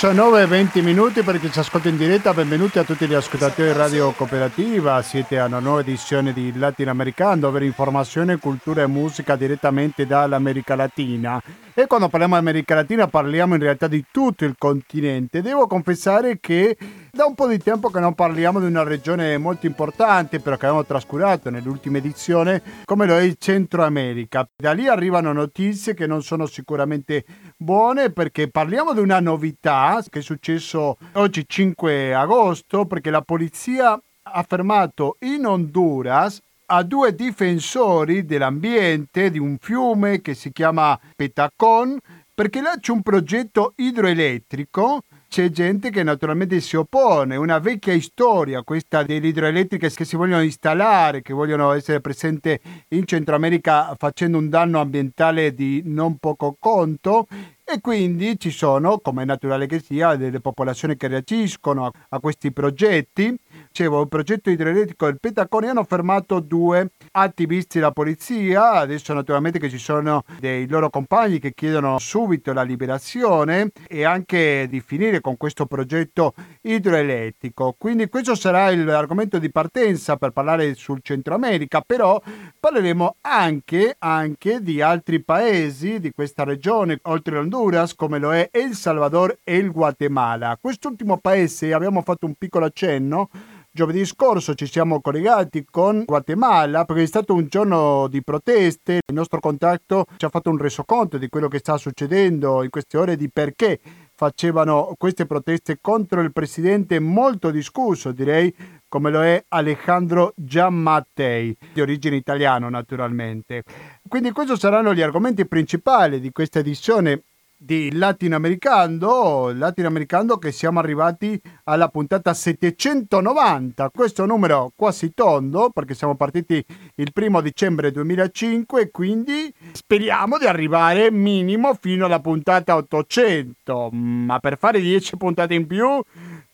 19 e 20 minuti per chi ci ascolta in diretta, benvenuti a tutti gli ascoltatori di Radio Cooperativa, siete a una nuova edizione di Latinoamericano dove informazione, cultura e musica direttamente dall'America Latina e quando parliamo di America Latina parliamo in realtà di tutto il continente. Devo confessare che da un po' di tempo che non parliamo di una regione molto importante, però che abbiamo trascurato nell'ultima edizione, come lo è il Centro America. Da lì arrivano notizie che non sono sicuramente buone perché parliamo di una novità che è successo oggi 5 agosto perché la polizia ha fermato in Honduras a due difensori dell'ambiente di un fiume che si chiama Petacon perché là c'è un progetto idroelettrico c'è gente che naturalmente si oppone, una vecchia storia questa delle idroelettriche che si vogliono installare, che vogliono essere presenti in Centro America facendo un danno ambientale di non poco conto e quindi ci sono, come è naturale che sia, delle popolazioni che reagiscono a, a questi progetti. Dicevo, il progetto idroelettrico del Petacone hanno fermato due attivisti della polizia, adesso naturalmente che ci sono dei loro compagni che chiedono subito la liberazione e anche di finire con questo progetto idroelettrico. Quindi questo sarà l'argomento di partenza per parlare sul Centro America, però parleremo anche, anche di altri paesi di questa regione, oltre all'Honduras Honduras come lo è El Salvador e il Guatemala. Quest'ultimo paese abbiamo fatto un piccolo accenno. Giovedì scorso ci siamo collegati con Guatemala perché è stato un giorno di proteste. Il nostro contatto ci ha fatto un resoconto di quello che sta succedendo in queste ore, di perché facevano queste proteste contro il presidente molto discusso, direi, come lo è Alejandro Giammattei, di origine italiana naturalmente. Quindi questi saranno gli argomenti principali di questa edizione di Latinoamericano, Latinoamericano che siamo arrivati alla puntata 790, questo numero quasi tondo perché siamo partiti il primo dicembre 2005 e quindi speriamo di arrivare minimo fino alla puntata 800, ma per fare 10 puntate in più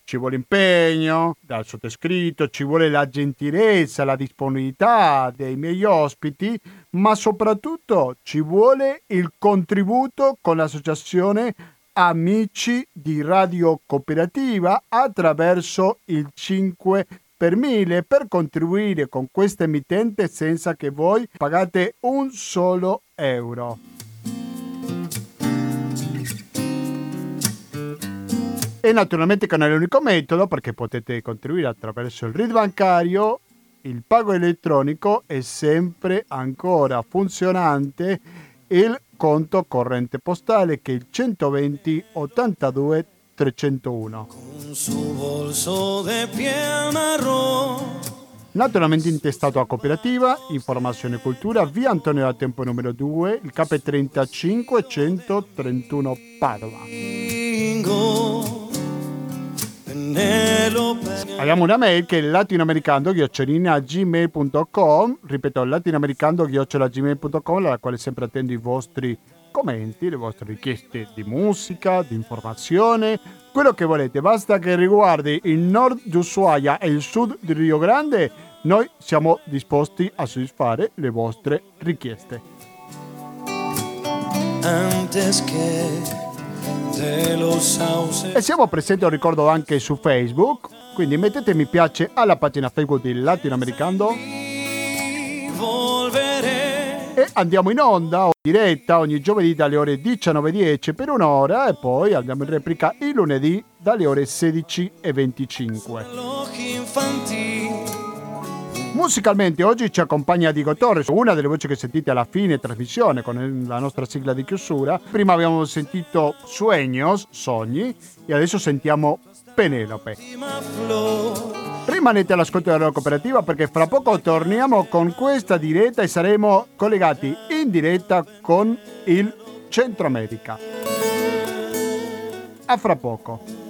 ci vuole impegno dal sottoscritto, ci vuole la gentilezza, la disponibilità dei miei ospiti, ma soprattutto ci vuole il contributo con l'associazione Amici di Radio Cooperativa attraverso il 5 per 1000 per contribuire con questa emittente senza che voi pagate un solo euro. E naturalmente che non è l'unico metodo perché potete contribuire attraverso il RID bancario, il pago elettronico è sempre ancora funzionante il conto corrente postale che è il 120 82 301. Naturalmente intestato a cooperativa, informazione e cultura, via Antonio da Tempo numero 2, il KP 35 131 Padova. Abbiamo una mail che è latinoamericando-gmail.com ripeto latinoamericando-gmail.com alla quale sempre attendo i vostri commenti, le vostre richieste di musica, di informazione, quello che volete, basta che riguardi il nord di Ushuaia e il sud di Rio Grande, noi siamo disposti a soddisfare le vostre richieste. Antes che e siamo presenti, lo ricordo, anche su Facebook, quindi mettete mi piace alla pagina Facebook di Latinoamericano. E andiamo in onda, o diretta, ogni giovedì dalle ore 19.10 per un'ora e poi andiamo in replica il lunedì dalle ore 16.25. Musicalmente oggi ci accompagna Diego Torres, una delle voci che sentite alla fine trasmissione con la nostra sigla di chiusura. Prima abbiamo sentito Sueños, Sogni, e adesso sentiamo Penelope. Rimanete all'ascolto della cooperativa perché fra poco torniamo con questa diretta e saremo collegati in diretta con il Centro America. A fra poco.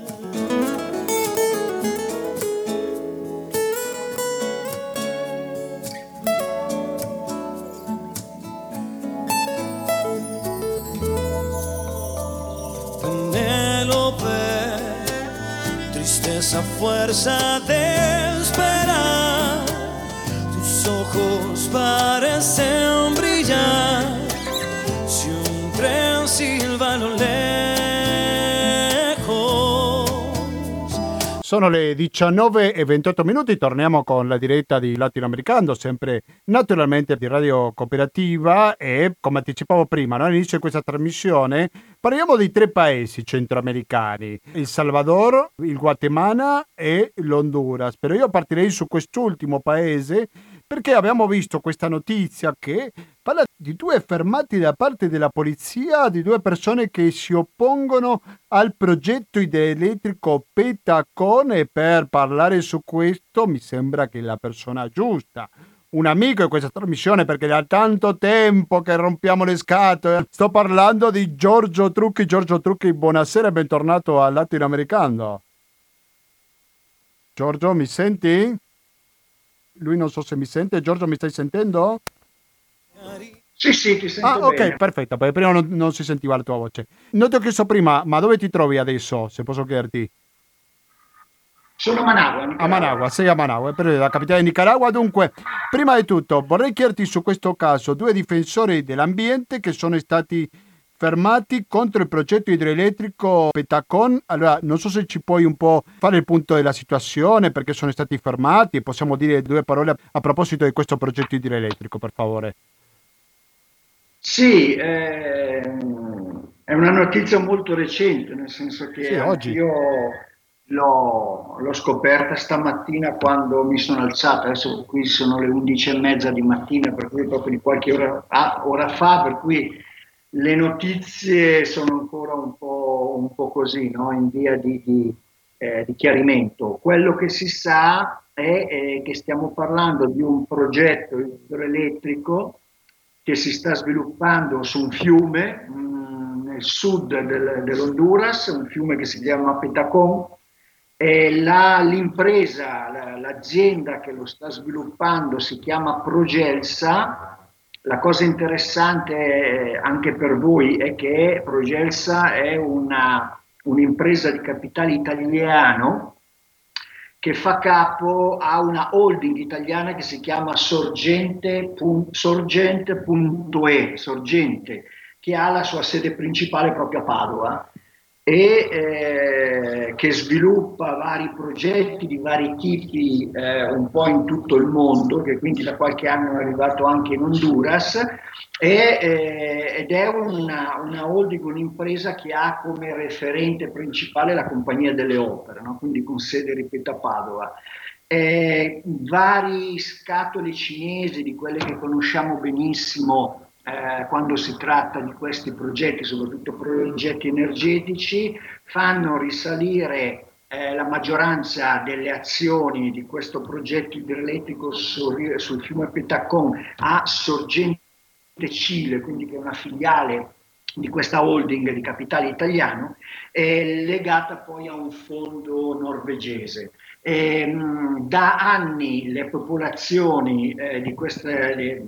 Esa fuerza de esperar. Tus ojos parecen Sono le 19 e 28 minuti, torniamo con la diretta di Latinoamericano, sempre naturalmente di Radio Cooperativa e come anticipavo prima, no? all'inizio di questa trasmissione parliamo di tre paesi centroamericani, il Salvador, il Guatemala e l'Honduras, però io partirei su quest'ultimo paese perché abbiamo visto questa notizia che parla di due fermati da parte della polizia, di due persone che si oppongono al progetto idroelettrico Petacon e per parlare su questo mi sembra che la persona giusta un amico in questa trasmissione perché da tanto tempo che rompiamo le scatole. Sto parlando di Giorgio Trucchi. Giorgio Trucchi, buonasera e bentornato al Latinoamericano. Giorgio, mi senti? Lui non so se mi sente. Giorgio, mi stai sentendo? Sì, sì, ti sento Ah, ok, bene. perfetto, perché prima non, non si sentiva la tua voce. Non ti ho chiesto prima, ma dove ti trovi adesso, se posso chiederti? Sono a Managua. A. Managua, sei a Managua, per la capitale di Nicaragua. Dunque, prima di tutto, vorrei chiederti su questo caso due difensori dell'ambiente che sono stati fermati contro il progetto idroelettrico Petacon. Allora, non so se ci puoi un po' fare il punto della situazione, perché sono stati fermati, e possiamo dire due parole a proposito di questo progetto idroelettrico, per favore. Sì, ehm, è una notizia molto recente, nel senso che Sì, oggi. io l'ho, l'ho scoperta stamattina quando mi sono alzata, adesso qui sono le 11 e mezza di mattina, per cui proprio di qualche ora, ah, ora fa, per cui le notizie sono ancora un po', un po' così, no? In via di, di, eh, di chiarimento. Quello che si sa è eh, che stiamo parlando di un progetto idroelettrico che si sta sviluppando su un fiume mh, nel sud del, dell'Honduras, un fiume che si chiama Petacon. E la, l'impresa, la, l'azienda che lo sta sviluppando si chiama Progelsa. La cosa interessante eh, anche per voi è che Progelsa è una, un'impresa di capitale italiano che fa capo a una holding italiana che si chiama Sorgente, Sorgente.e, Sorgente, che ha la sua sede principale proprio a Padova e eh, che sviluppa vari progetti di vari tipi eh, un po' in tutto il mondo, che quindi da qualche anno è arrivato anche in Honduras, e, eh, ed è una, una holding, un'impresa che ha come referente principale la Compagnia delle Opere, no? quindi con sede, ripeto, a Padova. Vari scatole cinesi di quelle che conosciamo benissimo eh, quando si tratta di questi progetti, soprattutto progetti energetici, fanno risalire eh, la maggioranza delle azioni di questo progetto idroelettrico sul, sul fiume Petacon a Sorgente Cile, quindi che è una filiale di questa holding di capitale italiano, è legata poi a un fondo norvegese. E, mh, da anni le popolazioni eh, di queste, le,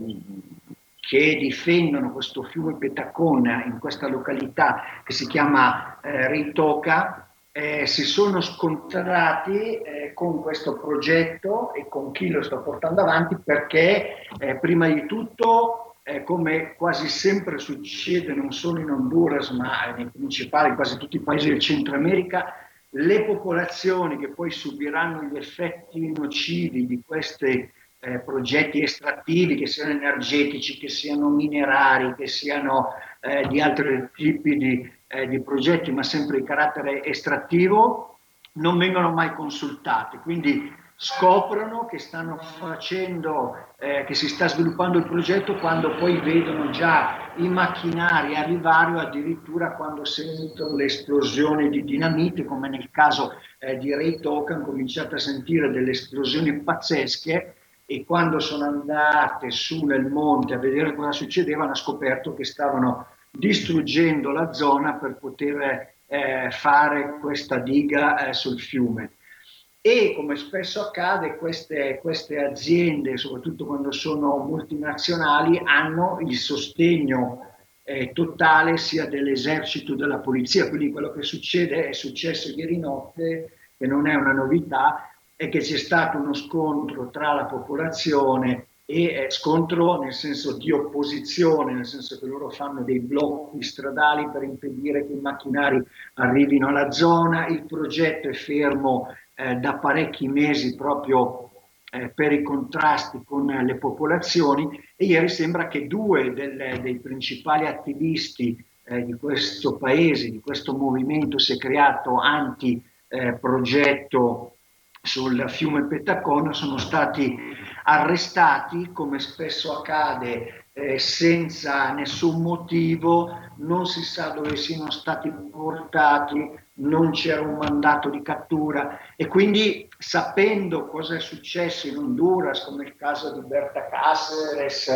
che difendono questo fiume Petacona in questa località che si chiama eh, Ritoca, eh, si sono scontrati eh, con questo progetto e con chi lo sta portando avanti perché eh, prima di tutto, eh, come quasi sempre succede non solo in Honduras ma nei principali, quasi tutti i paesi del Centro America, le popolazioni che poi subiranno gli effetti nocivi di questi eh, progetti estrattivi, che siano energetici, che siano minerari, che siano eh, di altri tipi di, eh, di, progetti, ma sempre di carattere estrattivo, non vengono mai consultati. Quindi scoprono che stanno facendo, eh, che si sta sviluppando il progetto quando poi vedono già i macchinari arrivare o addirittura quando sentono le esplosioni di dinamite, come nel caso eh, di Ray Talk, hanno cominciato a sentire delle esplosioni pazzesche e quando sono andate su nel monte a vedere cosa succedeva hanno scoperto che stavano distruggendo la zona per poter eh, fare questa diga eh, sul fiume. E come spesso accade, queste, queste aziende, soprattutto quando sono multinazionali, hanno il sostegno eh, totale sia dell'esercito che della polizia. Quindi quello che succede è successo ieri notte, che non è una novità, è che c'è stato uno scontro tra la popolazione e eh, scontro nel senso di opposizione, nel senso che loro fanno dei blocchi stradali per impedire che i macchinari arrivino alla zona, il progetto è fermo eh, da parecchi mesi proprio eh, per i contrasti con le popolazioni. E ieri sembra che due delle, dei principali attivisti eh, di questo paese, di questo movimento si è creato anti-progetto sul fiume Petacon sono stati arrestati, come spesso accade, eh, senza nessun motivo, non si sa dove siano stati portati, non c'era un mandato di cattura. E quindi sapendo cosa è successo in Honduras, come il caso di Berta Cáceres,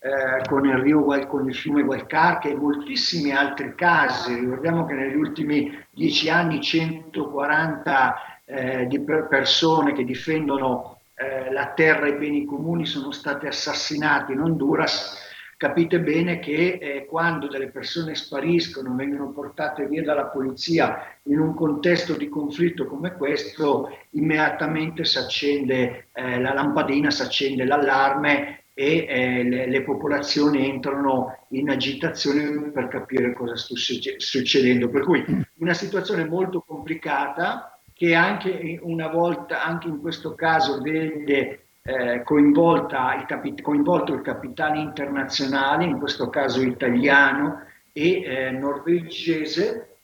eh, con, il Rio, con il fiume Gualcarque e moltissimi altri casi, ricordiamo che negli ultimi dieci anni 140 eh, di persone che difendono eh, la terra e i beni comuni sono state assassinate in Honduras, capite bene che eh, quando delle persone spariscono, vengono portate via dalla polizia in un contesto di conflitto come questo, immediatamente si accende eh, la lampadina, si accende l'allarme e eh, le, le, popolazioni entrano in agitazione per capire cosa sta succedendo. Per cui una situazione molto complicata che anche una volta, anche in questo caso, vede eh, il capi- coinvolto il capitale internazionale, in questo caso italiano e eh, norvegese,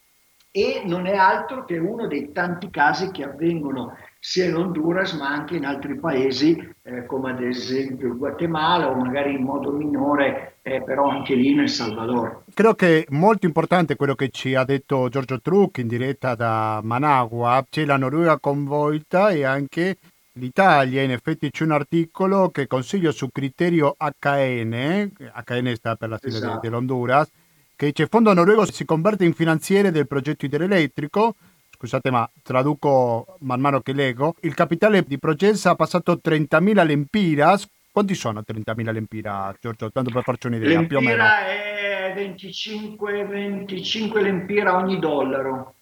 e non è altro che uno dei tanti casi che avvengono sia in Honduras ma anche in altri paesi eh, come ad esempio il Guatemala o magari in modo minore eh, però anche lì nel Salvador. Credo che molto importante quello che ci ha detto Giorgio Trucchi in diretta da Managua, c'è la Norvegia coinvolta e anche l'Italia, in effetti c'è un articolo che consiglio su criterio HN, HN sta per la sigla esatto. dell'Honduras, che dice Fondo Noruego si converte in finanziere del progetto idroelettrico, scusate ma traduco man mano che leggo, il capitale di Progensa ha passato 30.000 lempiras, quanti sono 30.000 lempira, Giorgio? Tanto per farci un'idea, lempira più o meno. è 25, 25 lempira ogni dollaro.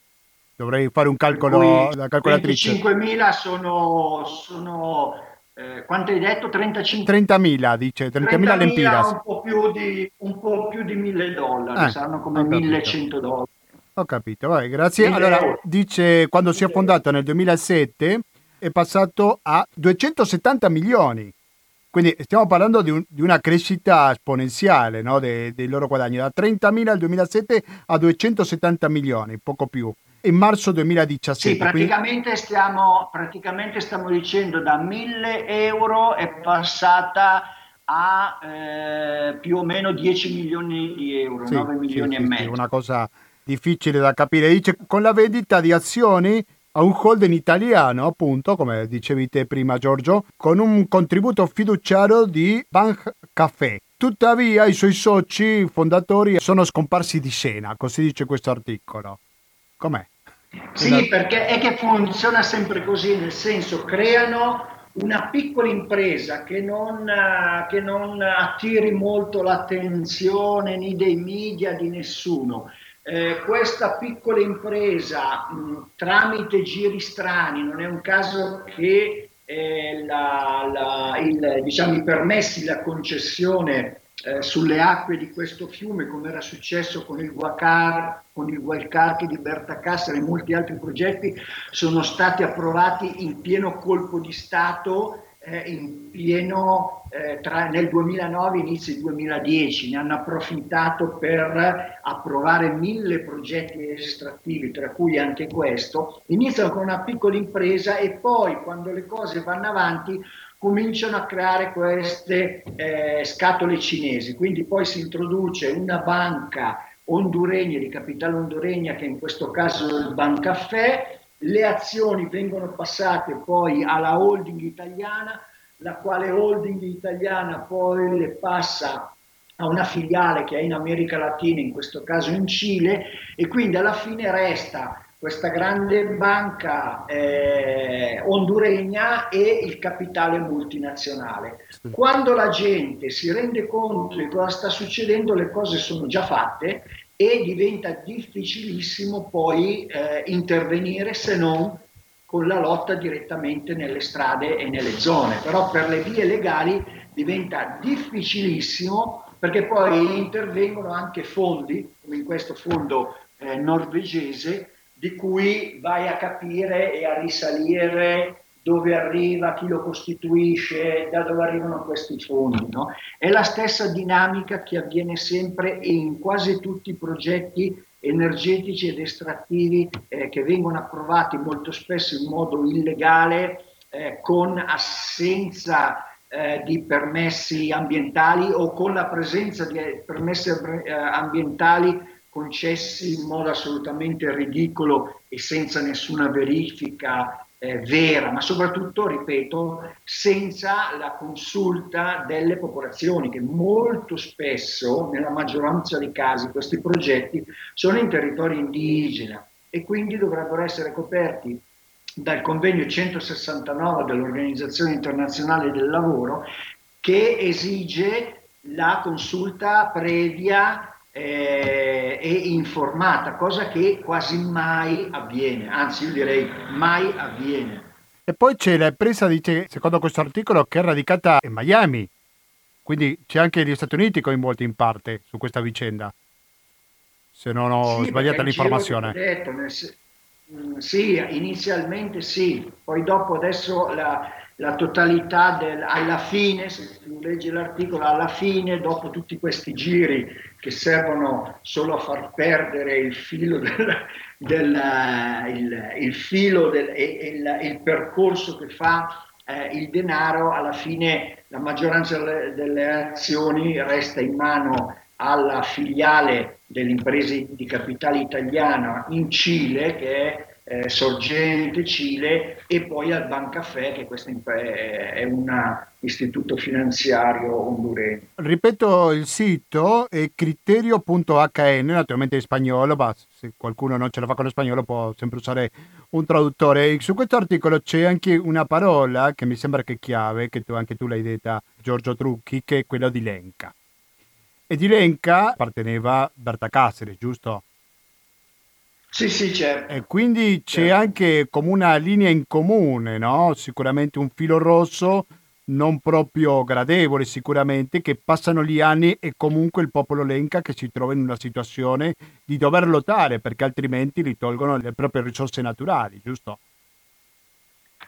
Dovrei fare un calcolo da calcolatrice. 25.000 sono, sono eh, quanto hai detto? 35? 30.000 dice, 30.000 30 lempiras. Un po' più di, un po più di 1.000 dollari, eh, saranno come 1.100 dollari. Ho capito, vai, grazie. Allora, dice, quando si è fondato nel 2007 è passato a 270 milioni. Quindi stiamo parlando di, un, di una crescita esponenziale no? dei, dei loro guadagni, da 30.000 al 2007 a 270 milioni, poco più in marzo 2017. Sì, praticamente, quindi... stiamo, praticamente stiamo dicendo da 1000 euro è passata a eh, più o meno 10 milioni di euro, sì, 9 milioni sì, e mezzo. una cosa difficile da capire. Dice con la vendita di azioni a un holding italiano, appunto, come dicevi te prima Giorgio, con un contributo fiduciario di Bank Café. Tuttavia i suoi soci fondatori sono scomparsi di scena, così dice questo articolo. Com'è? Sì, perché è che funziona sempre così, nel senso creano una piccola impresa che non, che non attiri molto l'attenzione né dei media, di nessuno. Eh, questa piccola impresa mh, tramite giri strani, non è un caso che eh, la, la, il, diciamo, i permessi, la concessione eh, sulle acque di questo fiume, come era successo con il Guacar, con il Gualcarchi di Berta Cassera e molti altri progetti, sono stati approvati in pieno colpo di Stato eh, in pieno eh, tra, nel 2009 inizio 2010, ne hanno approfittato per approvare mille progetti estrattivi, tra cui anche questo, iniziano con una piccola impresa e poi quando le cose vanno avanti cominciano a creare queste eh, scatole cinesi, quindi poi si introduce una banca honduregna, di capitale honduregna, che in questo caso è il Bancaffè, le azioni vengono passate poi alla holding italiana, la quale holding italiana poi le passa a una filiale che è in America Latina, in questo caso in Cile, e quindi alla fine resta questa grande banca eh, honduregna e il capitale multinazionale. Quando la gente si rende conto di cosa sta succedendo, le cose sono già fatte e diventa difficilissimo poi eh, intervenire se non con la lotta direttamente nelle strade e nelle zone. Però per le vie legali diventa difficilissimo perché poi intervengono anche fondi, come in questo fondo eh, norvegese, di cui vai a capire e a risalire dove arriva, chi lo costituisce, da dove arrivano questi fondi. No? È la stessa dinamica che avviene sempre in quasi tutti i progetti energetici ed estrattivi eh, che vengono approvati molto spesso in modo illegale, eh, con assenza eh, di permessi ambientali o con la presenza di permessi eh, ambientali concessi in modo assolutamente ridicolo e senza nessuna verifica eh, vera, ma soprattutto, ripeto, senza la consulta delle popolazioni, che molto spesso, nella maggioranza dei casi, questi progetti sono in territorio indigena e quindi dovrebbero essere coperti dal convegno 169 dell'Organizzazione Internazionale del Lavoro che esige la consulta previa eh, e informata, cosa che quasi mai avviene, anzi io direi mai avviene. E poi c'è la presa, dice, secondo questo articolo, che è radicata in Miami, quindi c'è anche gli Stati Uniti coinvolti in parte su questa vicenda, se non ho sì, sbagliato l'informazione. Detto, nel, mm, sì, inizialmente sì, poi dopo adesso la, la totalità del, alla fine, se tu leggi l'articolo, alla fine, dopo tutti questi giri che servono solo a far perdere il filo del, del, il, il filo del, il, il, percorso che fa eh, il denaro, alla fine la maggioranza delle azioni resta in mano alla filiale dell'impresa di capitale italiana in Cile, che è eh, Sorgente Cile e poi al Bancafè che è un istituto finanziario hondureno. Ripeto il sito è criterio.hn, naturalmente in spagnolo, ma se qualcuno non ce la fa con lo spagnolo può sempre usare un traduttore. Su questo articolo c'è anche una parola che mi sembra che è chiave, che tu, anche tu l'hai detta Giorgio Trucchi, che è quella di Lenca. E di Lenca apparteneva Berta Caceres, giusto? Sì, sì, certo. E quindi c'è certo. anche come una linea in comune, no? Sicuramente un filo rosso non proprio gradevole sicuramente, che passano gli anni e comunque il popolo lenca che si trova in una situazione di dover lottare perché altrimenti gli tolgono le proprie risorse naturali, giusto?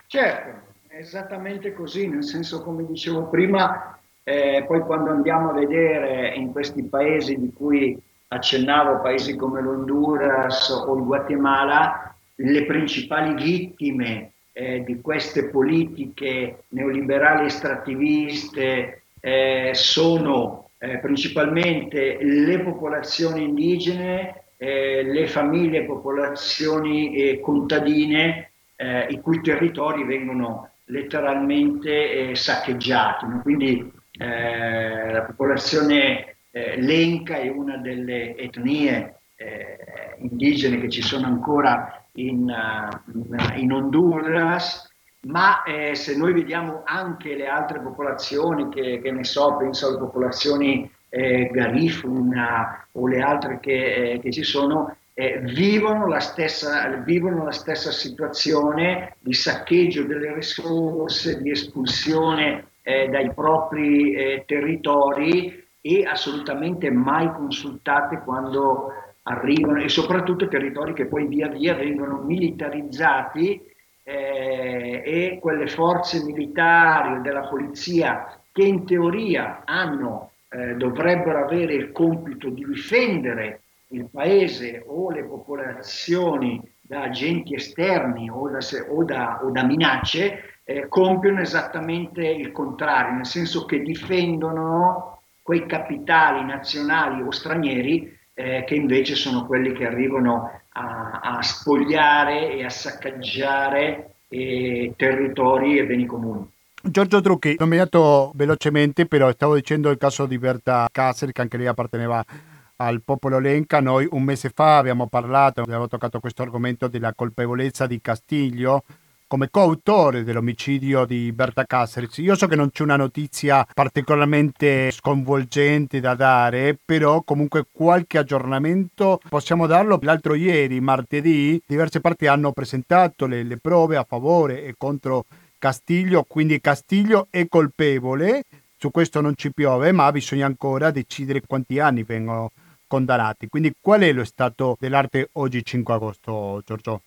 Certo, esattamente così, nel senso come dicevo prima, eh, poi quando andiamo a vedere in questi paesi di cui accennavo paesi come l'Honduras o il Guatemala, le principali vittime eh, di queste politiche neoliberali estrattiviste eh, sono eh, principalmente le popolazioni indigene, eh, le famiglie popolazioni eh, contadine, i cui territori vengono letteralmente saccheggiati. No? Quindi la popolazione eh, l'Enca è una delle etnie eh, indigene che ci sono ancora in, uh, in Honduras, ma eh, se noi vediamo anche le altre popolazioni, che, che ne so, penso alle popolazioni eh, Garifuna o le altre che, eh, che ci sono, eh, vivono, la stessa, vivono la stessa situazione di saccheggio delle risorse, di espulsione eh, dai propri eh, territori e assolutamente mai consultate quando arrivano e soprattutto territori che poi via via vengono militarizzati eh, e quelle forze militari della polizia che in teoria hanno, eh, dovrebbero avere il compito di difendere il paese o le popolazioni da agenti esterni o da, o da, o da minacce, eh, compiono esattamente il contrario, nel senso che difendono quei capitali nazionali o stranieri eh, che invece sono quelli che arrivano a, a spogliare e a saccaggiare eh, territori e beni comuni. Giorgio Trucchi, nominato velocemente, però stavo dicendo il caso di Berta Kasser, che anche lei apparteneva al popolo Lenca. Noi un mese fa abbiamo parlato, abbiamo toccato questo argomento della colpevolezza di Castiglio come coautore dell'omicidio di Berta Cáceres. Io so che non c'è una notizia particolarmente sconvolgente da dare, però comunque qualche aggiornamento possiamo darlo. L'altro ieri, martedì, diverse parti hanno presentato le, le prove a favore e contro Castiglio, quindi Castiglio è colpevole. Su questo non ci piove, ma bisogna ancora decidere quanti anni vengono condannati. Quindi qual è lo stato dell'arte oggi 5 agosto, Giorgio?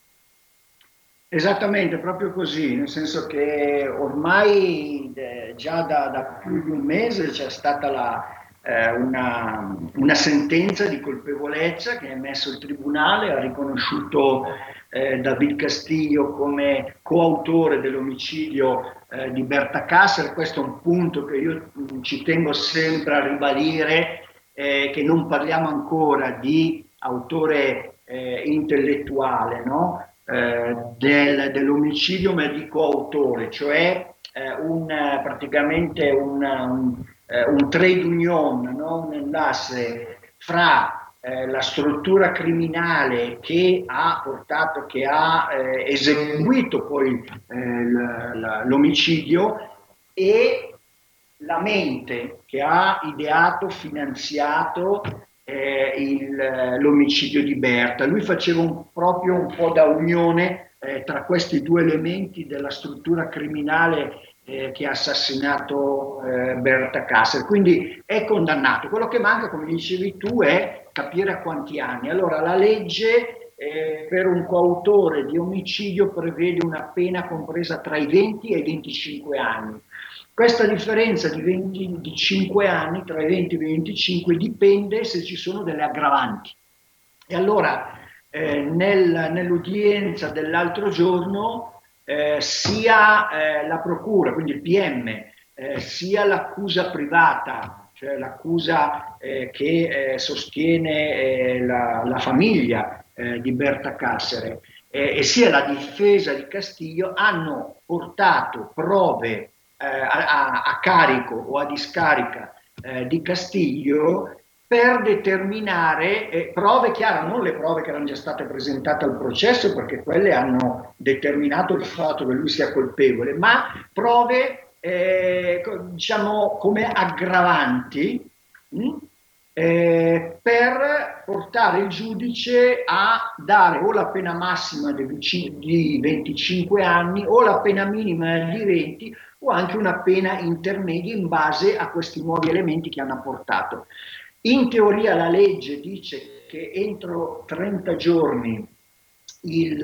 Esattamente, proprio così, nel senso che ormai eh, già da, da, più di un mese c'è stata la, eh, una, una, sentenza di colpevolezza che ha emesso il Tribunale, ha riconosciuto eh, David Castillo come coautore dell'omicidio eh, di Berta Kasser, questo è un punto che io mh, ci tengo sempre a ribadire, eh, che non parliamo ancora di autore eh, intellettuale, no? Eh, del, dell'omicidio ma di coautore, cioè eh, un, praticamente un, un, eh, un, trade union, no? un asse fra eh, la struttura criminale che ha portato, che ha eseguito poi l'omicidio e la mente che ha ideato, finanziato eh, il, l'omicidio di Berta. Lui faceva un, proprio un po' da unione eh, tra questi due elementi della struttura criminale eh, che ha assassinato eh, Berta Kasser. Quindi è condannato. Quello che manca, come dicevi tu, è capire a quanti anni. Allora, la legge eh, per un coautore di omicidio prevede una pena compresa tra i 20 e i 25 anni. Questa differenza di, 20, di 5 anni, tra i 20 e i 25, dipende se ci sono delle aggravanti. E allora, eh, nel, nell'udienza dell'altro giorno, eh, sia eh, la procura, quindi il PM, eh, sia l'accusa privata, cioè l'accusa eh, che eh, sostiene la, la, famiglia di Berta Cassere, e sia la difesa di Castiglio hanno portato prove a, a, carico o a discarica eh, di Castiglio per determinare eh, prove chiare, non le prove che erano già state presentate al processo, perché quelle hanno determinato il fatto che lui sia colpevole, ma prove eh, diciamo come aggravanti mh, hm, eh, per portare il giudice a dare o la pena massima di 25 anni o la pena minima di 20 o anche una pena intermedia in base a questi nuovi elementi che hanno apportato. In teoria la legge dice che entro 30 giorni il,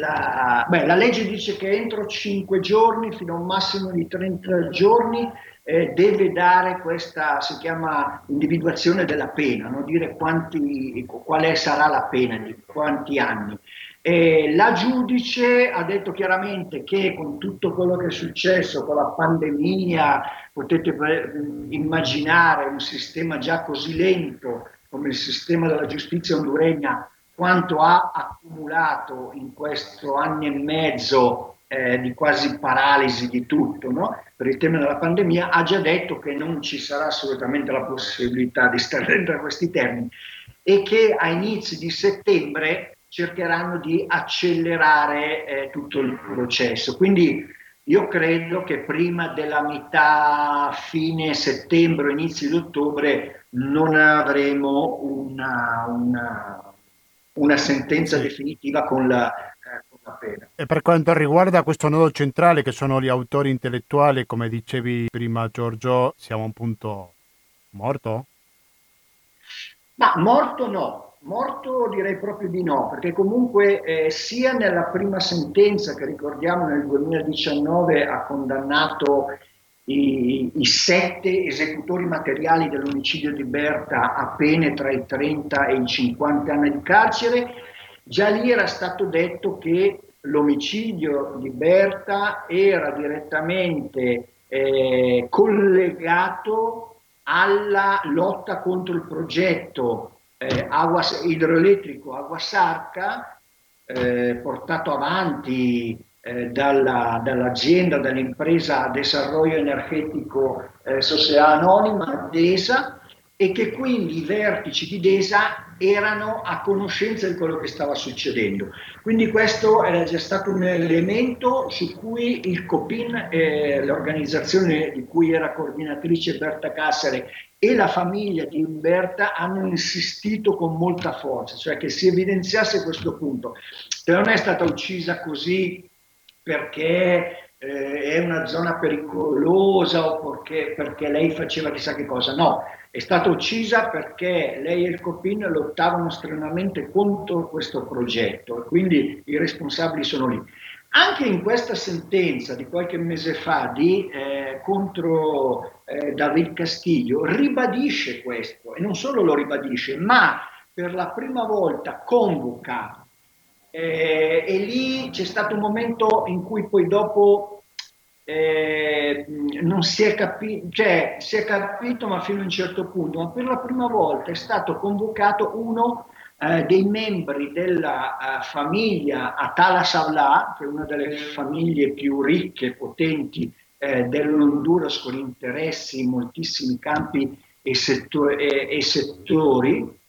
beh, la legge dice che entro 5 giorni fino a un massimo di 30 giorni eh, deve dare questa, si chiama individuazione della pena, no? dire quanti, quale sarà la pena, di quanti anni. Eh, la giudice ha detto chiaramente che con tutto quello che è successo, con la pandemia, potete immaginare un sistema già così lento come il sistema della giustizia honduregna, quanto ha accumulato in questo anno e mezzo eh, di quasi paralisi di tutto no? per il tema della pandemia, ha già detto che non ci sarà assolutamente la possibilità di stare dentro a questi termini e che a inizi di settembre cercheranno di accelerare eh, tutto il processo. Quindi io credo che prima della metà, fine settembre, inizio di ottobre, non avremo una, una, una sentenza definitiva con la, eh, con la pena. E per quanto riguarda questo nodo centrale, che sono gli autori intellettuali, come dicevi prima Giorgio, siamo a un punto morto? Ma morto no, Morto direi proprio di no, perché comunque eh, sia nella prima sentenza che ricordiamo nel 2019 ha condannato i, i, sette esecutori materiali dell'omicidio di Berta a pene tra i 30 e i 50 anni di carcere, già lì era stato detto che l'omicidio di Berta era direttamente eh, collegato alla lotta contro il progetto eh, agua, idroelettrico Agua Sarca, eh, portato avanti eh, dalla, dall'azienda, dall'impresa Desarrollo Energetico eh, Società Anonima, DESA, e che quindi i vertici di DESA erano a conoscenza di quello che stava succedendo. Quindi questo era già stato un elemento su cui il COPIN, eh, l'organizzazione di cui era coordinatrice Berta Cassere e la famiglia di Umberta hanno insistito con molta forza, cioè che si evidenziasse questo punto, che non è stata uccisa così perché eh, è una zona pericolosa o perché, perché, lei faceva chissà che cosa. No, è stata uccisa perché lei e il Copin lottavano strenuamente contro questo progetto e quindi i responsabili sono lì. Anche in questa sentenza di qualche mese fa di, eh, contro eh, David Castillo ribadisce questo e non solo lo ribadisce, ma per la prima volta convoca eh, e lì c'è stato un momento in cui poi dopo eh, non si è capito, cioè si è capito ma fino a un certo punto, ma per la prima volta è stato convocato uno eh, dei membri della uh, famiglia Atala Savla, che è una delle famiglie più ricche e potenti eh, dell'Honduras con interessi in moltissimi campi e, settori, e, e settori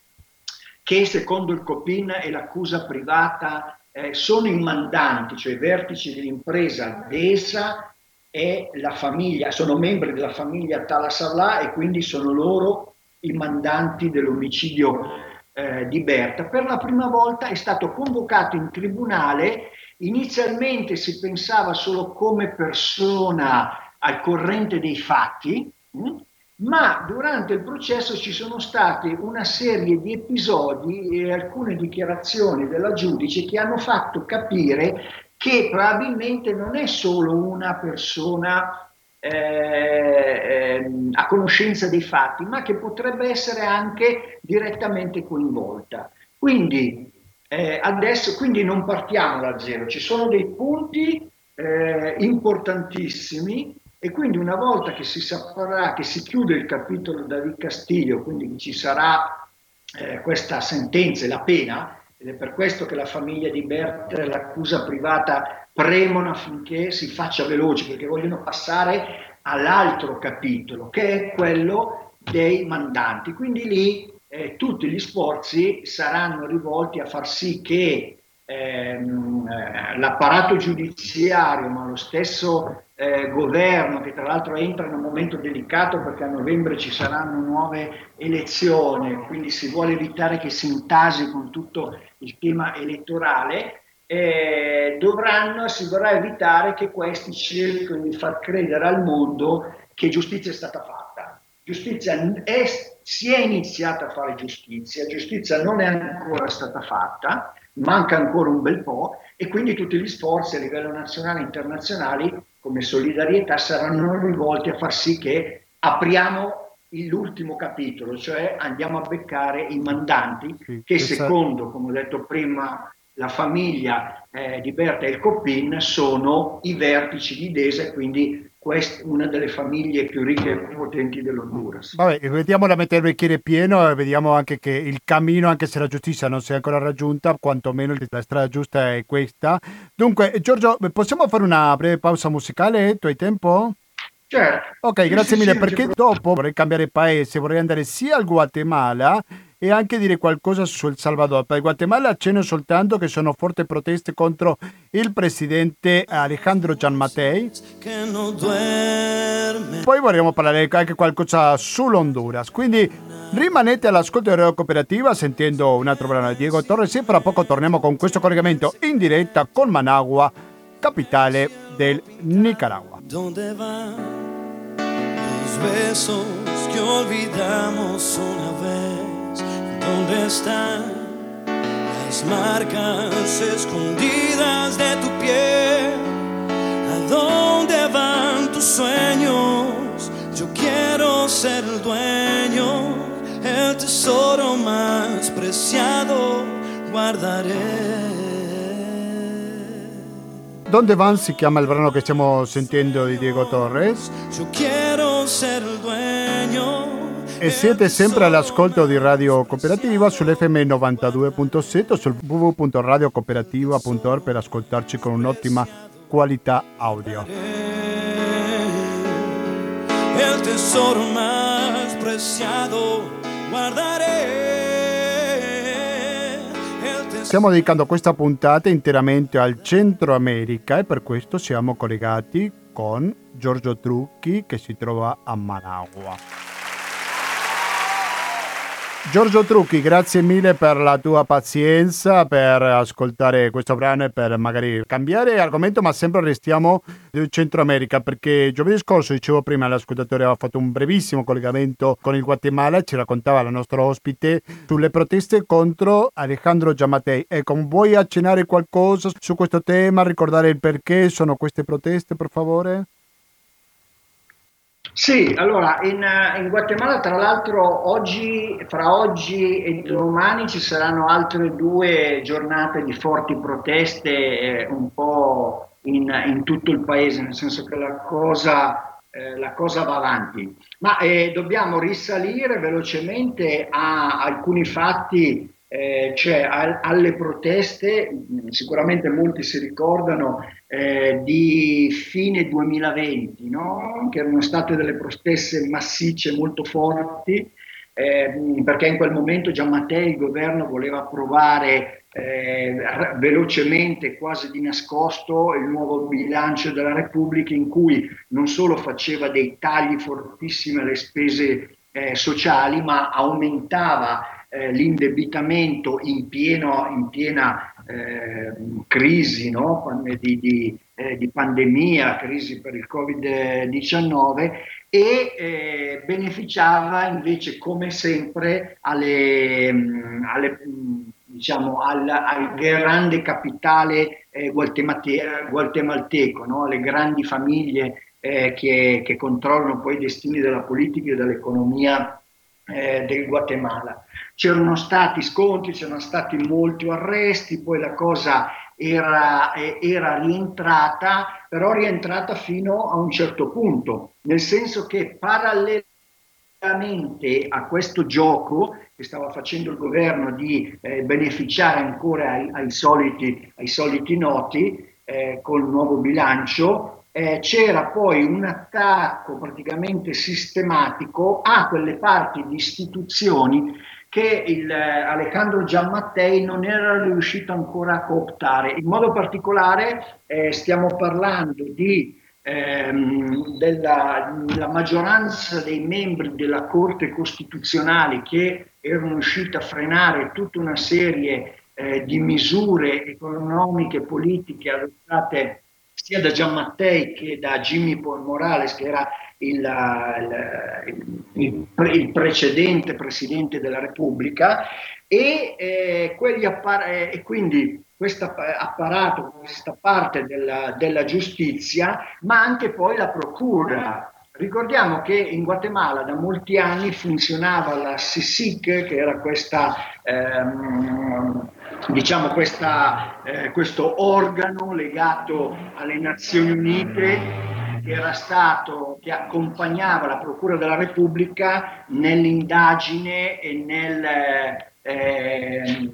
che secondo il COPIN e l'accusa privata eh, sono i mandanti, cioè i vertici dell'impresa DESA e la famiglia, sono membri della famiglia Talasavla e quindi sono loro i mandanti dell'omicidio eh, di Berta, per la prima volta è stato convocato in tribunale, inizialmente si pensava solo come persona al corrente dei fatti, mh? Hm? ma durante il processo ci sono state una serie di episodi e alcune dichiarazioni della giudice che hanno fatto capire che probabilmente non è solo una persona eh, ehm, a conoscenza dei fatti, ma che potrebbe essere anche direttamente coinvolta. Quindi eh, adesso quindi non partiamo da zero, ci sono dei punti eh, importantissimi e quindi una volta che si saprà che si chiude il capitolo David Castiglio, quindi ci sarà eh, questa sentenza e la pena, ed è per questo che la famiglia di Berta e l'accusa privata premono affinché si faccia veloce perché vogliono passare all'altro capitolo che è quello dei mandanti. Quindi lì eh, tutti gli sforzi saranno rivolti a far sì che ehm, eh, l'apparato giudiziario, ma lo stesso eh, governo, che tra l'altro entra in un momento delicato perché a novembre ci saranno nuove elezioni, quindi si vuole evitare che si intasi con tutto il tema elettorale, eh, dovranno, si dovrà evitare che questi cerchino di far credere al mondo che giustizia è stata fatta. Giustizia è, si è iniziata a fare giustizia, giustizia non è ancora stata fatta, manca ancora un bel po' e quindi tutti gli sforzi a livello nazionale e internazionale come solidarietà saranno rivolti a far sì che apriamo l'ultimo capitolo, cioè andiamo a beccare i mandanti sì, che secondo, come ho detto prima, la famiglia eh, di Berta e il Coppin sono i vertici di Desa e quindi una delle famiglie più ricche e potenti dell'Honduras. Vabbè, vediamo da mettere il bicchiere pieno e vediamo anche che il cammino, anche se la giustizia non si è ancora raggiunta, quantomeno la strada giusta è questa. Dunque, Giorgio, possiamo fare una breve pausa musicale? Tu hai tempo? Certo. Ok, grazie sì, mille, sì, perché dopo vorrei cambiare paese, vorrei andare sia al Guatemala e anche dire qualcosa su El Salvador. Per il Guatemala accenno soltanto che sono forti proteste contro il presidente Alejandro Gianmatei. Poi vorremmo parlare anche qualcosa sull'Honduras. Quindi rimanete all'ascolto di Radio Cooperativa sentendo un altro brano di Diego Torres e fra poco torniamo con questo collegamento in diretta con Managua, capitale del Nicaragua. ¿Dónde van los besos que olvidamos una vez? ¿Dónde están las marcas escondidas de tu piel? ¿A dónde van tus sueños? Yo quiero ser el dueño, el tesoro más preciado guardaré. Donde Van si chiama il brano che stiamo sentendo di Diego Torres. Yo quiero ser el dueño e siete sempre all'ascolto di Radio Cooperativa sull'FM 92.7 o sul www.radiocooperativa.org per ascoltarci con un'ottima qualità audio. El tesoro más preciado guardaré. Stiamo dedicando questa puntata interamente al Centro America e per questo siamo collegati con Giorgio Trucchi che si trova a Managua. Giorgio Trucchi, grazie mille per la tua pazienza, per ascoltare questo brano e per magari cambiare argomento, ma sempre restiamo in Centro America perché giovedì scorso, dicevo prima, l'ascoltatore aveva fatto un brevissimo collegamento con il Guatemala, ci raccontava la nostra ospite sulle proteste contro Alejandro Giammatei. Ecco, vuoi accennare qualcosa su questo tema, ricordare il perché sono queste proteste, per favore? Sì, allora in, in, Guatemala tra l'altro oggi, fra oggi e domani ci saranno altre due giornate di forti proteste eh, un po' in, in, tutto il paese, nel senso che la cosa, eh, la cosa va avanti. Ma eh, dobbiamo risalire velocemente a alcuni fatti eh, cioè al, alle proteste, sicuramente molti si ricordano eh, di fine 2020, no? che erano state delle proteste massicce molto forti, eh, perché in quel momento già Mattei il governo voleva approvare eh, velocemente, quasi di nascosto, il nuovo bilancio della Repubblica in cui non solo faceva dei tagli fortissimi alle spese eh, sociali, ma aumentava eh, l'indebitamento in, pieno, in piena eh, crisi no? di, di, eh, di, pandemia, crisi per il Covid-19 e eh, beneficiava invece come sempre alle, mm, alle mm, diciamo, al, al, grande capitale eh, guatemalteco, no? alle grandi famiglie eh, che, che, controllano poi i destini della politica e dell'economia eh, del Guatemala. C'erano stati scontri, c'erano stati molti arresti, poi la cosa era, eh, era rientrata, però rientrata fino a un certo punto, nel senso che parallelamente a questo gioco che stava facendo il governo di eh, beneficiare ancora ai, ai, soliti, ai soliti noti eh, col nuovo bilancio, eh, c'era poi un attacco praticamente sistematico a quelle parti di istituzioni che il, eh, Alejandro Giammattei non era riuscito ancora a cooptare. In modo particolare eh, stiamo parlando di, ehm, della maggioranza dei membri della Corte Costituzionale che erano riusciti a frenare tutta una serie eh, di misure economiche e politiche adottate sia da Gian Mattei che da Jimmy Paul Morales, che era il, il, il, precedente presidente della Repubblica, e, eh, appar- eh, e quindi questo apparato, questa parte della, della giustizia, ma anche poi la procura. Ricordiamo che in Guatemala da molti anni funzionava la SISIC, che era questa, ehm, diciamo questa, eh, questo organo legato alle Nazioni Unite che era stato, che accompagnava la Procura della Repubblica nell'indagine e nel, eh,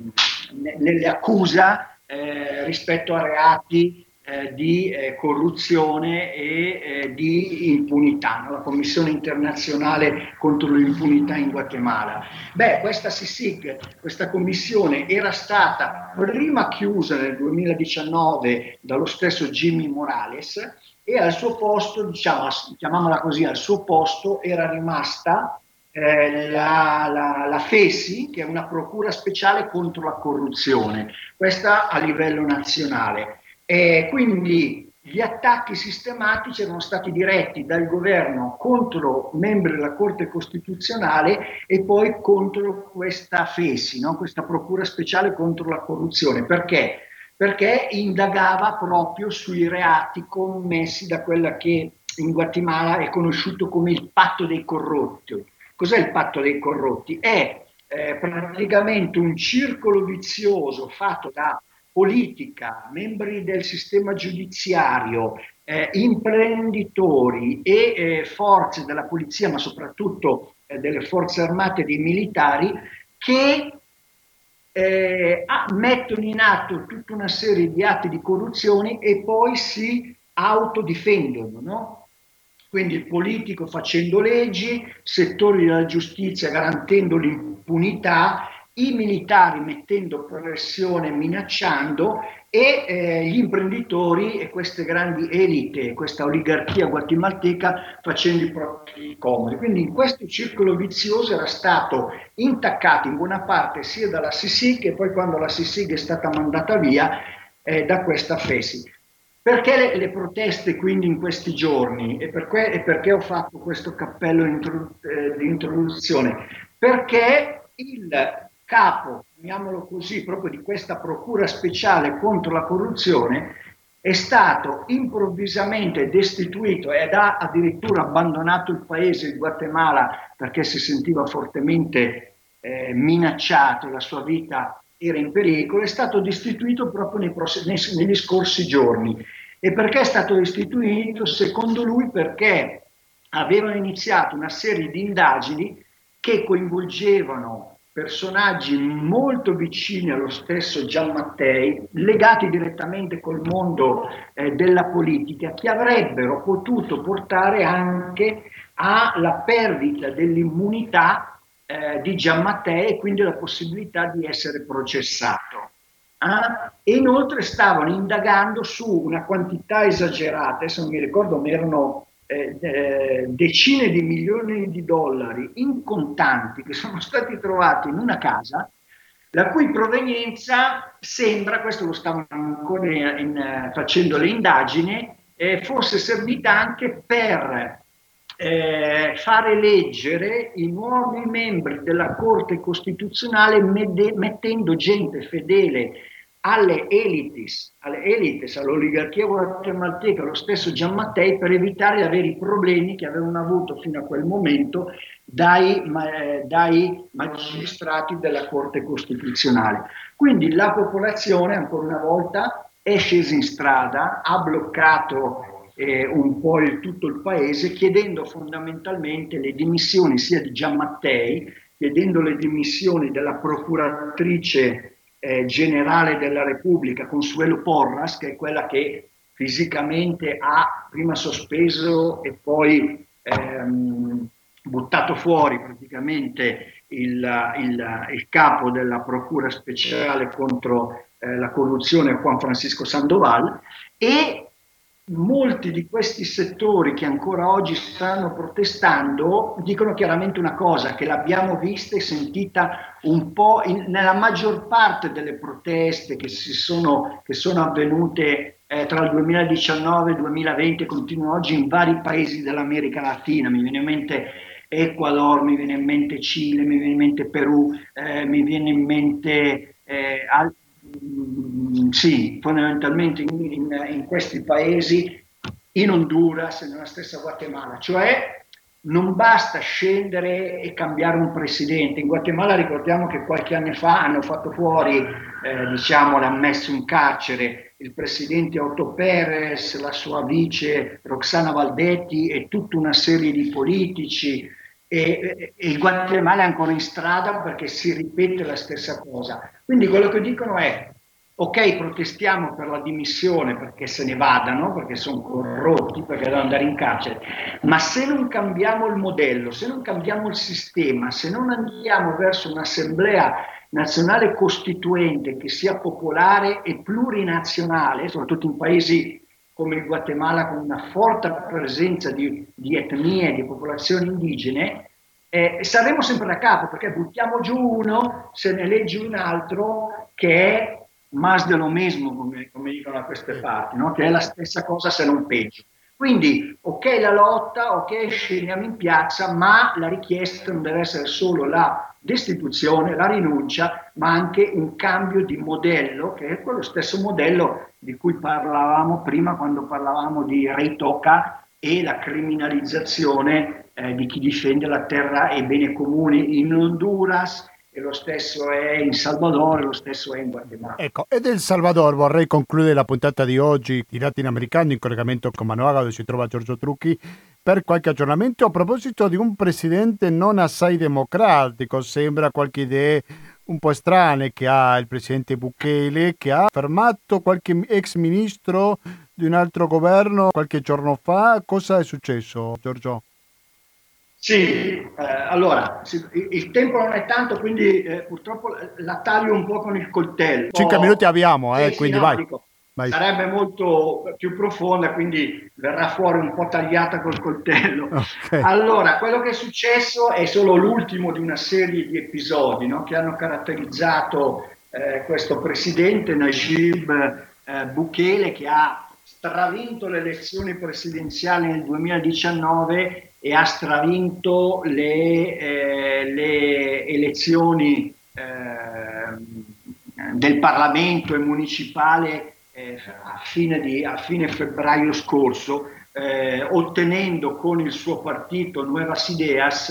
nelle accusa eh, rispetto a reati eh, di eh, corruzione e eh, di impunità, no? la Commissione internazionale contro l'impunità in Guatemala. Beh, questa SISIG, questa commissione era stata prima chiusa nel 2019 dallo stesso Jimmy Morales e al suo posto, diciamo, chiamiamola così, al suo posto era rimasta eh, la, la, la, FESI, che è una procura speciale contro la corruzione, questa a livello nazionale. E quindi gli attacchi sistematici erano stati diretti dal governo contro membri della Corte Costituzionale e poi contro questa FESI, no? questa Procura Speciale contro la corruzione. Perché? Perché indagava proprio sui reati commessi da quella che in Guatemala è conosciuto come il patto dei corrotti. Cos'è il patto dei corrotti? È eh, praticamente un circolo vizioso fatto da politica, membri del sistema giudiziario, eh, imprenditori e eh, forze della polizia, ma soprattutto eh, delle forze armate e dei militari, che eh, mettono in atto tutta una serie di atti di corruzione e poi si autodifendono. No? Quindi il politico facendo leggi, settori della giustizia garantendo l'impunità i militari mettendo pressione, minacciando e eh, gli imprenditori e queste grandi elite, questa oligarchia guatemalteca facendo i propri comodi. Quindi in questo circolo vizioso era stato intaccato in buona parte sia dalla SISIG e poi quando la SISIG è stata mandata via eh, da questa FESI. Perché le, le, proteste quindi in questi giorni e, per que, e perché ho fatto questo cappello intro, eh, di introduzione? Perché il capo, chiamiamolo così, proprio di questa procura speciale contro la corruzione è stato improvvisamente destituito ed ha addirittura abbandonato il paese, il Guatemala, perché si sentiva fortemente eh, minacciato, la sua vita era in pericolo, è stato destituito proprio nei pross- nei, negli scorsi giorni. E perché è stato destituito? Secondo lui perché avevano iniziato una serie di indagini che coinvolgevano personaggi molto vicini allo stesso Gian Mattei, legati direttamente col mondo eh, della politica, che avrebbero potuto portare anche alla perdita dell'immunità eh, di Gian Mattei e quindi la possibilità di essere processato. Ah, e inoltre stavano indagando su una quantità esagerata, adesso non mi ricordo, ma erano eh, eh, decine di milioni di dollari in contanti che sono stati trovati in una casa, la cui provenienza sembra, questo lo stavano ancora in, in, facendo le indagini, eh, fosse servita anche per eh, fare eleggere i nuovi membri della Corte Costituzionale mede, mettendo gente fedele alle elites, alle elites, all'oligarchia guatemalteca, lo stesso Giammattei, per evitare di avere i problemi che avevano avuto fino a quel momento dai, eh, dai magistrati della Corte Costituzionale. Quindi la popolazione, ancora una volta, è scesa in strada, ha bloccato eh, un po' il, tutto il paese, chiedendo fondamentalmente le dimissioni sia di Giammattei, chiedendo le dimissioni della procuratrice eh, generale della Repubblica, Consuelo Porras, che è quella che fisicamente ha prima sospeso e poi ehm, buttato fuori praticamente il, il, il, capo della Procura speciale contro eh, la corruzione, Juan Francisco Sandoval, e molti di questi settori che ancora oggi stanno protestando dicono chiaramente una cosa che l'abbiamo vista e sentita un po' in, nella maggior parte delle proteste che, sono, che sono, avvenute eh, tra il 2019 e il 2020 e continuano oggi in vari paesi dell'America Latina. Mi viene in mente Ecuador, mi viene in mente Cile, mi viene in mente Perù, eh, mi viene in mente eh, al- sì, fondamentalmente in, in, in, questi paesi, in Honduras e nella stessa Guatemala, cioè non basta scendere e cambiare un presidente. In Guatemala ricordiamo che qualche anno fa hanno fatto fuori, eh, diciamo, l'hanno messo in carcere il presidente Otto Perez, la sua vice Roxana Valdetti e tutta una serie di politici e, e, il Guatemala è ancora in strada perché si ripete la stessa cosa. Quindi quello che dicono è, ok, protestiamo per la dimissione perché se ne vadano, perché sono corrotti, perché devono andare in carcere, ma se non cambiamo il modello, se non cambiamo il sistema, se non andiamo verso un'assemblea nazionale costituente che sia popolare e plurinazionale, soprattutto in paesi come il Guatemala con una forte presenza di, di etnie, di popolazioni indigene, eh, saremo sempre da capo perché buttiamo giù uno, se ne leggi un altro che è más de lo mismo, come, come dicono da queste parti, no? che è la stessa cosa se non peggio. Quindi, ok la lotta, ok scendiamo in piazza, ma la richiesta non deve essere solo la destituzione, la rinuncia, ma anche un cambio di modello, che è quello stesso modello di cui parlavamo prima quando parlavamo di Rei Toca e la criminalizzazione eh, di chi difende la terra e i beni comuni in Honduras, e lo stesso è in Salvador, lo stesso è in Guatemala. Ecco, e del Salvador vorrei concludere la puntata di oggi di Latinoamericano in collegamento con Manoaga dove si trova Giorgio Trucchi per qualche aggiornamento a proposito di un presidente non assai democratico, sembra qualche idea un po' strane che ha il presidente Bukele che ha fermato qualche ex ministro di un altro governo qualche giorno fa. Cosa è successo, Giorgio? Sì, eh, allora, il tempo non è tanto, quindi eh, purtroppo la taglio un po' con il coltello. Cinque minuti abbiamo, eh, quindi vai. Dico, sarebbe molto più profonda, quindi verrà fuori un po' tagliata col coltello. Okay. Allora, quello che è successo è solo l'ultimo di una serie di episodi no, che hanno caratterizzato eh, questo presidente Najib eh, Bukele che ha stravinto le elezioni presidenziali nel 2019 e ha stravinto le, eh, le elezioni eh, del Parlamento e municipale eh, a, fine di, a, fine febbraio scorso, eh, ottenendo con il suo partito Nuevas Ideas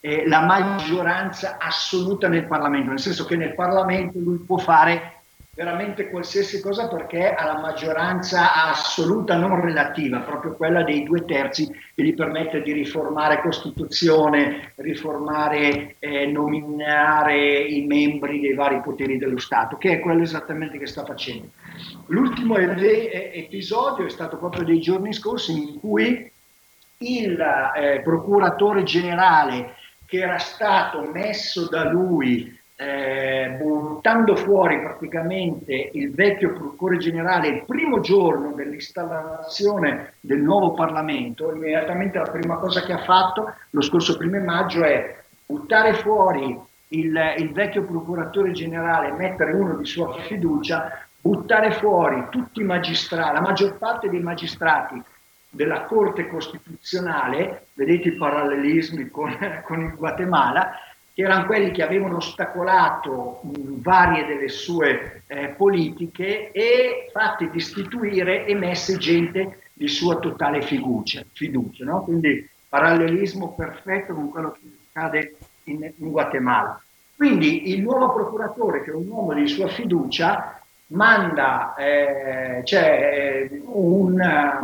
eh, la maggioranza assoluta nel Parlamento, nel senso che nel Parlamento lui può fare veramente qualsiasi cosa perché ha la maggioranza assoluta non relativa, proprio quella dei due terzi che gli permette di riformare Costituzione, riformare, eh, nominare i membri dei vari poteri dello Stato, che è quello esattamente che sta facendo. L'ultimo episodio è stato proprio dei giorni scorsi in cui il eh, procuratore generale che era stato messo da lui eh, buttando fuori praticamente il vecchio procuratore generale il primo giorno dell'installazione del nuovo Parlamento, immediatamente la prima cosa che ha fatto lo scorso primo maggio è buttare fuori il, il vecchio procuratore generale, mettere uno di sua fiducia, buttare fuori tutti i magistrati, la maggior parte dei magistrati della Corte Costituzionale, vedete i parallelismi con, con il Guatemala, che erano quelli che avevano ostacolato mh, varie delle sue eh, politiche e fatti destituire e messe gente di sua totale fiducia. fiducia no? Quindi parallelismo perfetto con quello che accade in, in Guatemala. Quindi il nuovo procuratore, che è un uomo di sua fiducia, manda eh, cioè, un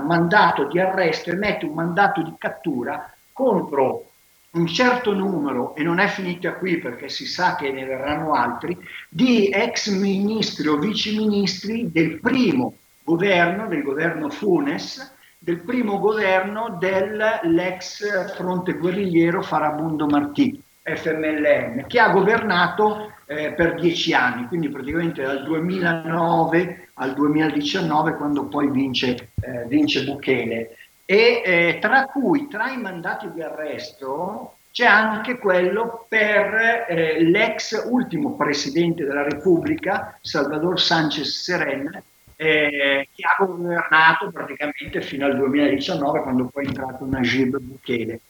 mandato di arresto, emette un mandato di cattura contro un certo numero, e non è finita qui perché si sa che ne verranno altri, di ex ministri o viceministri del primo governo, del governo Funes, del primo governo dell'ex fronte guerrigliero Farabundo Martì, FMLN, che ha governato eh, per dieci anni, quindi praticamente dal 2009 al 2019, quando poi vince, eh, vince Bukele e eh, tra cui tra i mandati di arresto c'è anche quello per eh, l'ex ultimo presidente della Repubblica, Salvador Sanchez Serena, eh, che ha governato praticamente fino al 2019 quando poi è entrato Najib Bukele.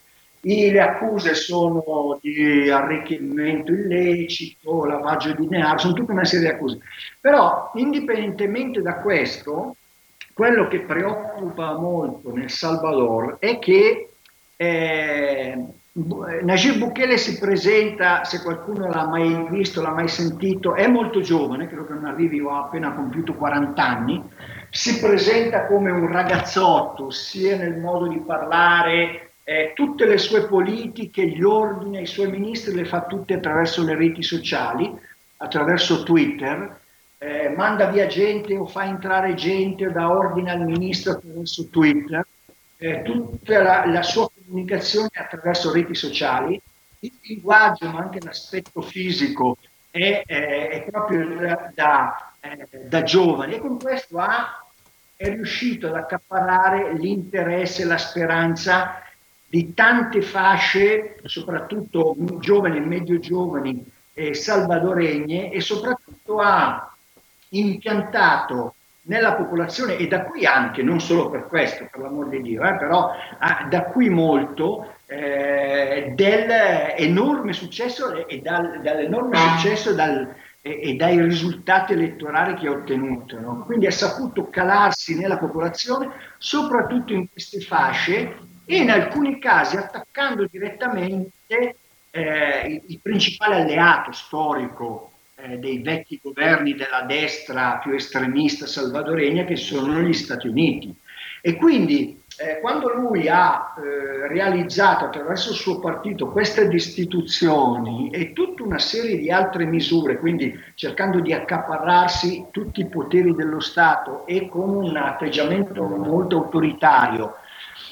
E le accuse sono di arricchimento illecito, lavaggio di denaro, sono tutta una serie di accuse. Però, indipendentemente da questo, quello che preoccupa molto nel Salvador è che eh, Najib Bukele si presenta, se qualcuno l'ha mai visto, l'ha mai sentito, è molto giovane, credo che non arrivi, ho appena compiuto 40 anni, si presenta come un ragazzotto, sia nel modo di parlare, eh, tutte le sue politiche, gli ordini ai suoi ministri le fa tutte attraverso le reti sociali, attraverso Twitter, eh, manda via gente o fa entrare gente o dà ordine al ministro attraverso Twitter, eh, tutta la, la, sua comunicazione attraverso reti sociali, il linguaggio ma anche l'aspetto fisico è, è, è proprio da, eh, da, giovane e con questo ha, è riuscito ad accaparrare l'interesse e la speranza di tante fasce, soprattutto giovani e medio giovani eh, salvadoregne e soprattutto ha impiantato nella popolazione e da qui anche, non solo per questo, per l'amor di Dio, eh, però ah, da qui molto eh, dell'enorme successo e dal, dall'enorme successo dal, e, e, dai risultati elettorali che ha ottenuto. No? Quindi ha saputo calarsi nella popolazione, soprattutto in queste fasce e in alcuni casi attaccando direttamente eh, il, il principale alleato storico eh, dei vecchi governi della destra più estremista salvadoregna che sono gli Stati Uniti. E quindi eh, quando lui ha eh, realizzato attraverso il suo partito queste destituzioni e tutta una serie di altre misure, quindi cercando di accaparrarsi tutti i poteri dello Stato e con un atteggiamento molto autoritario,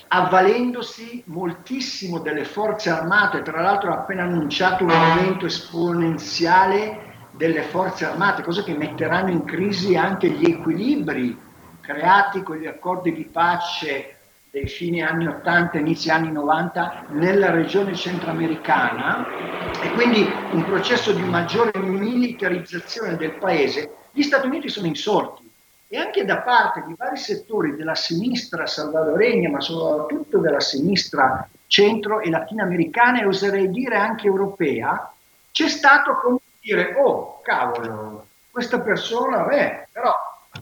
avvalendosi moltissimo delle forze armate, tra l'altro ha appena annunciato un aumento esponenziale delle forze armate, cosa che metteranno in crisi anche gli equilibri creati con gli accordi di pace dei fine anni 80, inizi anni 90 nella regione centroamericana e quindi un processo di maggiore militarizzazione del paese, gli Stati Uniti sono insorti. E anche da parte di vari settori della sinistra salvadoregna, ma soprattutto della sinistra centro e latinoamericana e oserei dire anche europea, c'è stato come dire, oh cavolo, questa persona, beh, però,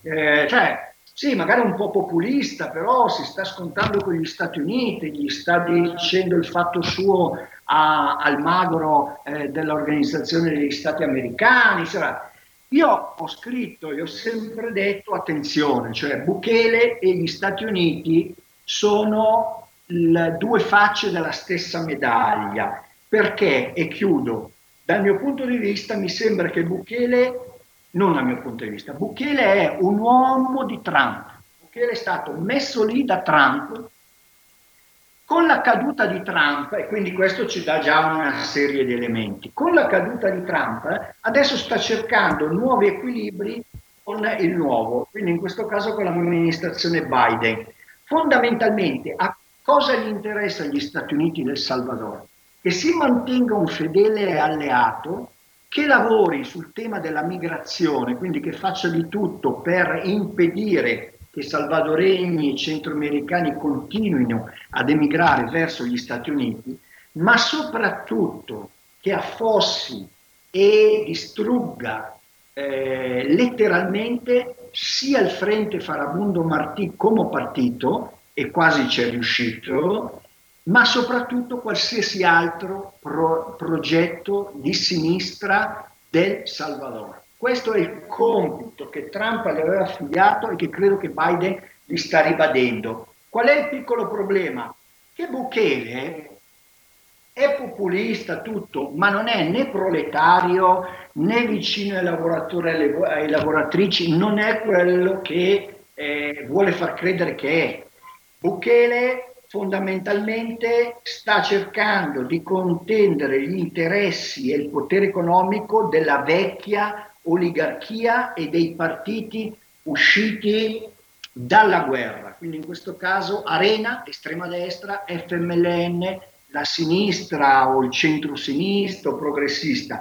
eh, cioè, sì, magari un po' populista, però si sta scontando con gli Stati Uniti, gli sta dicendo il fatto suo a, al magro eh, dell'Organizzazione degli Stati Americani, insomma, io ho scritto e ho sempre detto attenzione, cioè Bukele e gli Stati Uniti sono le due facce della stessa medaglia. Perché, e chiudo, dal mio punto di vista mi sembra che Bukele, non dal mio punto di vista, Bukele è un uomo di Trump. Bukele è stato messo lì da Trump con la caduta di Trump, e quindi questo ci dà già una serie di elementi, con la caduta di Trump adesso sta cercando nuovi equilibri con il nuovo, quindi in questo caso con l'amministrazione Biden. Fondamentalmente a cosa gli interessa agli Stati Uniti del Salvador? Che si mantenga un fedele alleato che lavori sul tema della migrazione, quindi che faccia di tutto per impedire che salvadoregni e centroamericani continuino ad emigrare verso gli Stati Uniti, ma soprattutto che affossi e distrugga eh, letteralmente sia il Frente Farabundo Martì come partito, e quasi ci è riuscito, ma soprattutto qualsiasi altro pro- progetto di sinistra del Salvador. Questo è il compito che Trump le aveva affiliato e che credo che Biden gli sta ribadendo. Qual è il piccolo problema? Che Bukele è populista tutto, ma non è né proletario né vicino ai lavoratori e alle lavoratrici, non è quello che eh, vuole far credere che è. Bukele fondamentalmente sta cercando di contendere gli interessi e il potere economico della vecchia oligarchia e dei partiti usciti dalla guerra, quindi in questo caso Arena, estrema destra, FMLN, la sinistra o il centro-sinistra o progressista.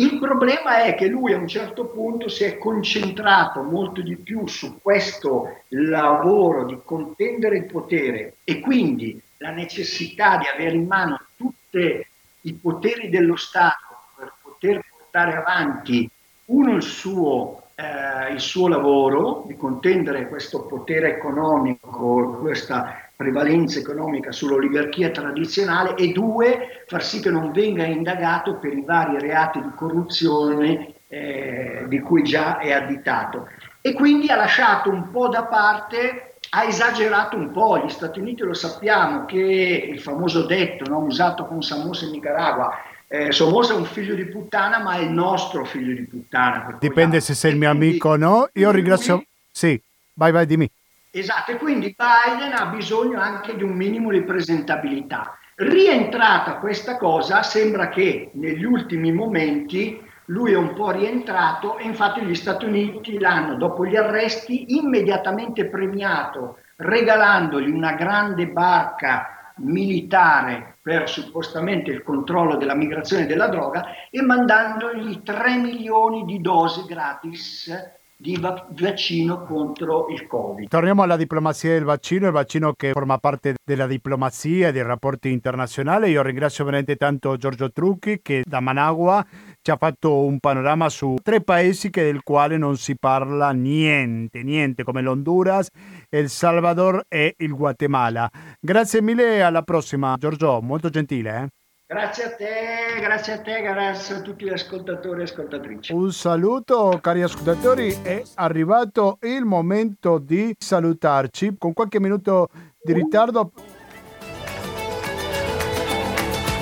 Il problema è che lui a un certo punto si è concentrato molto di più su questo lavoro di contendere il potere e quindi la necessità di avere in mano tutti i poteri dello Stato per poter portare avanti uno il suo, eh, il suo lavoro di contendere questo potere economico, questa prevalenza economica sull'oligarchia tradizionale e due, far sì che non venga indagato per i vari reati di corruzione eh, di cui già è additato. E quindi ha lasciato un po' da parte, ha esagerato un po', gli Stati Uniti lo sappiamo che il famoso detto no, usato con Samosa in Nicaragua, eh, Somoza è un figlio di puttana, ma è il nostro figlio di puttana. Dipende se sei il mio amico o no. Io ringrazio... Sì, vai, vai, dimmi. Esatto, e quindi Biden ha bisogno anche di un minimo di presentabilità. Rientrata questa cosa, sembra che negli ultimi momenti lui è un po' rientrato e infatti gli Stati Uniti l'hanno, dopo gli arresti, immediatamente premiato, regalandogli una grande barca militare per suppostamente il controllo della migrazione della droga e mandandogli 3 milioni di dosi gratis di vaccino contro il Covid. Torniamo alla diplomazia del vaccino, il vaccino che forma parte della diplomazia e dei rapporti internazionali. Io ringrazio veramente tanto Giorgio Trucchi che da Managua ci ha fatto un panorama su tre paesi che del quale non si parla niente, niente come l'Honduras, El Salvador e il Guatemala. Grazie mille, alla prossima Giorgio, molto gentile. Eh? Grazie a te, grazie a te, grazie a tutti gli ascoltatori e ascoltatrici. Un saluto cari ascoltatori, è arrivato il momento di salutarci. Con qualche minuto di ritardo.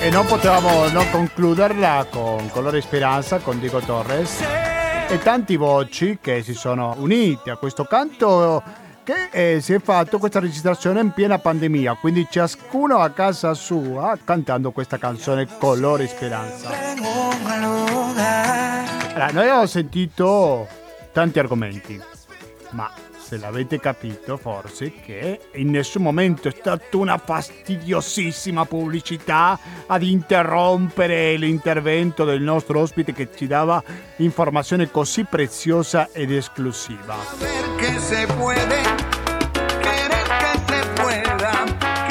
E non potevamo non concluderla con Colore Speranza con Diego Torres. E tanti voci che si sono uniti a questo canto che eh, si è fatto questa registrazione in piena pandemia, quindi ciascuno a casa sua cantando questa canzone Colore Speranza. Allora, noi abbiamo sentito tanti argomenti, ma se l'avete capito forse che in nessun momento è stata una fastidiosissima pubblicità ad interrompere l'intervento del nostro ospite che ci dava informazione così preziosa ed esclusiva.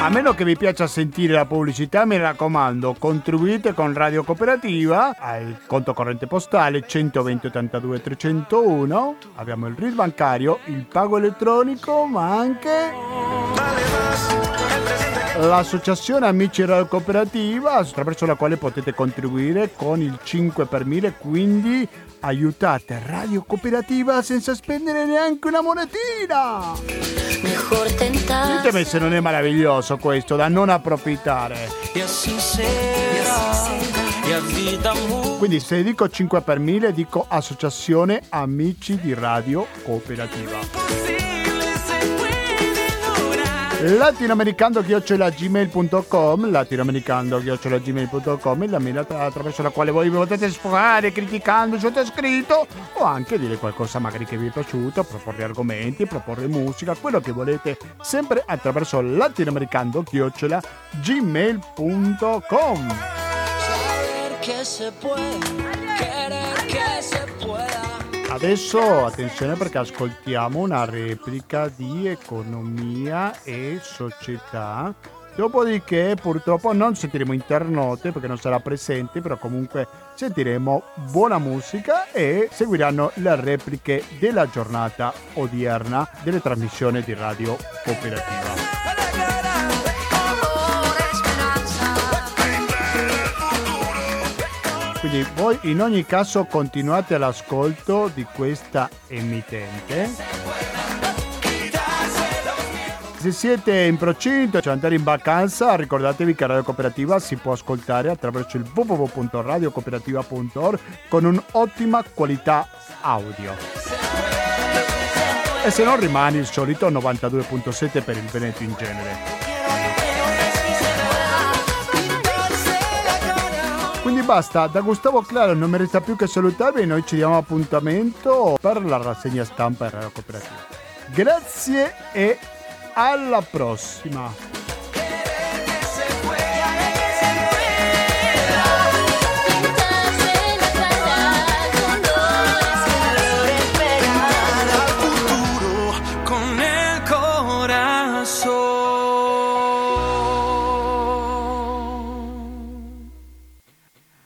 A meno che vi piaccia sentire la pubblicità, mi raccomando, contribuite con Radio Cooperativa al conto corrente postale 120 82 301. Abbiamo il RIS bancario, il pago elettronico, ma anche l'associazione Amici Radio Cooperativa, attraverso la quale potete contribuire con il 5 per 1000, quindi aiutate Radio Cooperativa senza spendere neanche una monetina. Ditemi se non è meraviglioso questo, da non approfittare. Quindi se dico 5 per 1000 dico Associazione Amici di Radio Cooperativa latinoamericando-gmail.com latinoamericando-gmail.com la mail attraverso la quale voi potete sfogare criticando il sottoscritto o anche dire qualcosa magari che vi è piaciuto proporre argomenti, proporre musica quello che volete sempre attraverso latinoamericando-gmail.com Saber que se puede, Adesso attenzione perché ascoltiamo una replica di economia e società. Dopodiché purtroppo non sentiremo internote perché non sarà presente, però comunque sentiremo buona musica e seguiranno le repliche della giornata odierna delle trasmissioni di radio cooperativa. Quindi voi in ogni caso continuate l'ascolto di questa emittente. Se siete in procinto di andare in vacanza, ricordatevi che Radio Cooperativa si può ascoltare attraverso il www.radiocooperativa.org con un'ottima qualità audio. E se non rimane il solito 92.7 per il Veneto in genere. Basta, da Gustavo Claro non mi resta più che salutarvi noi ci diamo appuntamento per la rassegna stampa e radio cooperativa. Grazie e alla prossima!